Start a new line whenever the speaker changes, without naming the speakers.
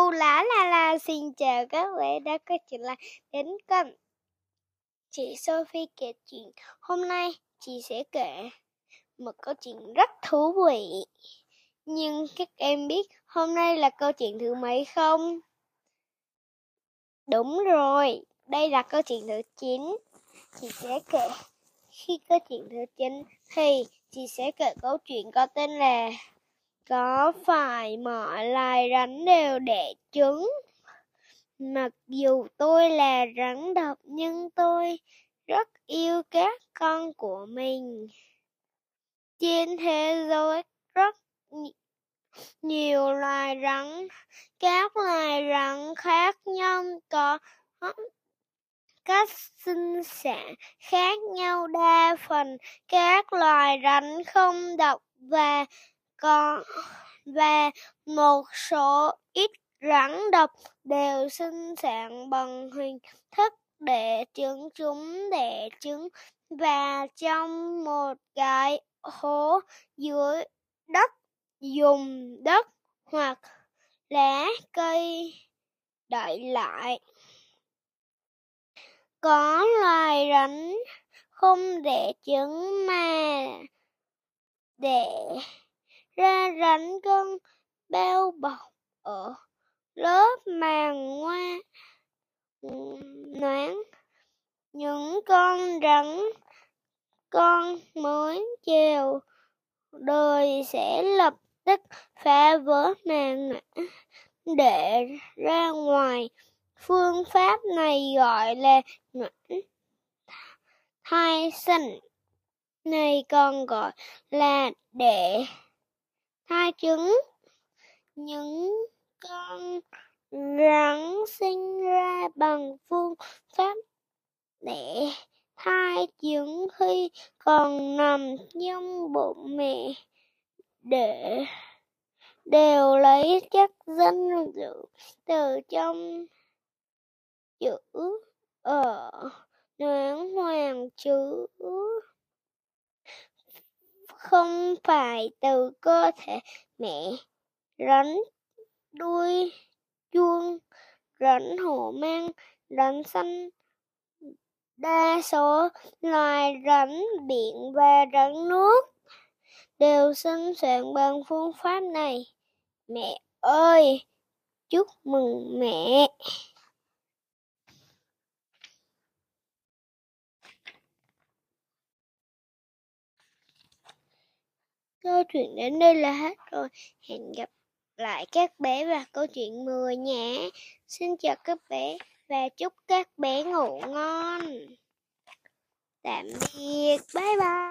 cô lá la la xin chào các bé đã quay trở lại đến kênh chị Sophie kể chuyện. Hôm nay chị sẽ kể một câu chuyện rất thú vị. Nhưng các em biết hôm nay là câu chuyện thứ mấy không? Đúng rồi, đây là câu chuyện thứ 9. Chị sẽ kể khi câu chuyện thứ 9 thì chị sẽ kể câu chuyện có tên là có phải mọi loài rắn đều đẻ trứng? Mặc dù tôi là rắn độc nhưng tôi rất yêu các con của mình. Trên thế giới rất nhiều loài rắn, các loài rắn khác nhau có cách sinh sản khác nhau đa phần các loài rắn không độc và có và một số ít rắn độc đều sinh sản bằng hình thức để trứng chúng đẻ trứng và trong một cái hố dưới đất, dùng đất hoặc lá cây đậy lại. Có loài rắn không đẻ trứng mà để ra rắn cơn bao bọc ở lớp màng hoa noãn những con rắn, con mới chào đời sẽ lập tức phá vỡ màng để ra ngoài. Phương pháp này gọi là noãn thai sinh. Này còn gọi là để thai trứng, những con rắn sinh ra bằng phương pháp đẻ thai trứng khi còn nằm trong bụng mẹ để đều lấy chất dinh dưỡng từ trong chữ ờ, ở noãn hoàng chữ không phải từ cơ thể mẹ. Rắn đuôi chuông, rắn hổ mang, rắn xanh đa số loài rắn, biển và rắn nước đều sinh sản bằng phương pháp này. Mẹ ơi, chúc mừng mẹ. Câu chuyện đến đây là hết rồi. Hẹn gặp lại các bé vào câu chuyện 10 nhé. Xin chào các bé và chúc các bé ngủ ngon. Tạm biệt. Bye bye.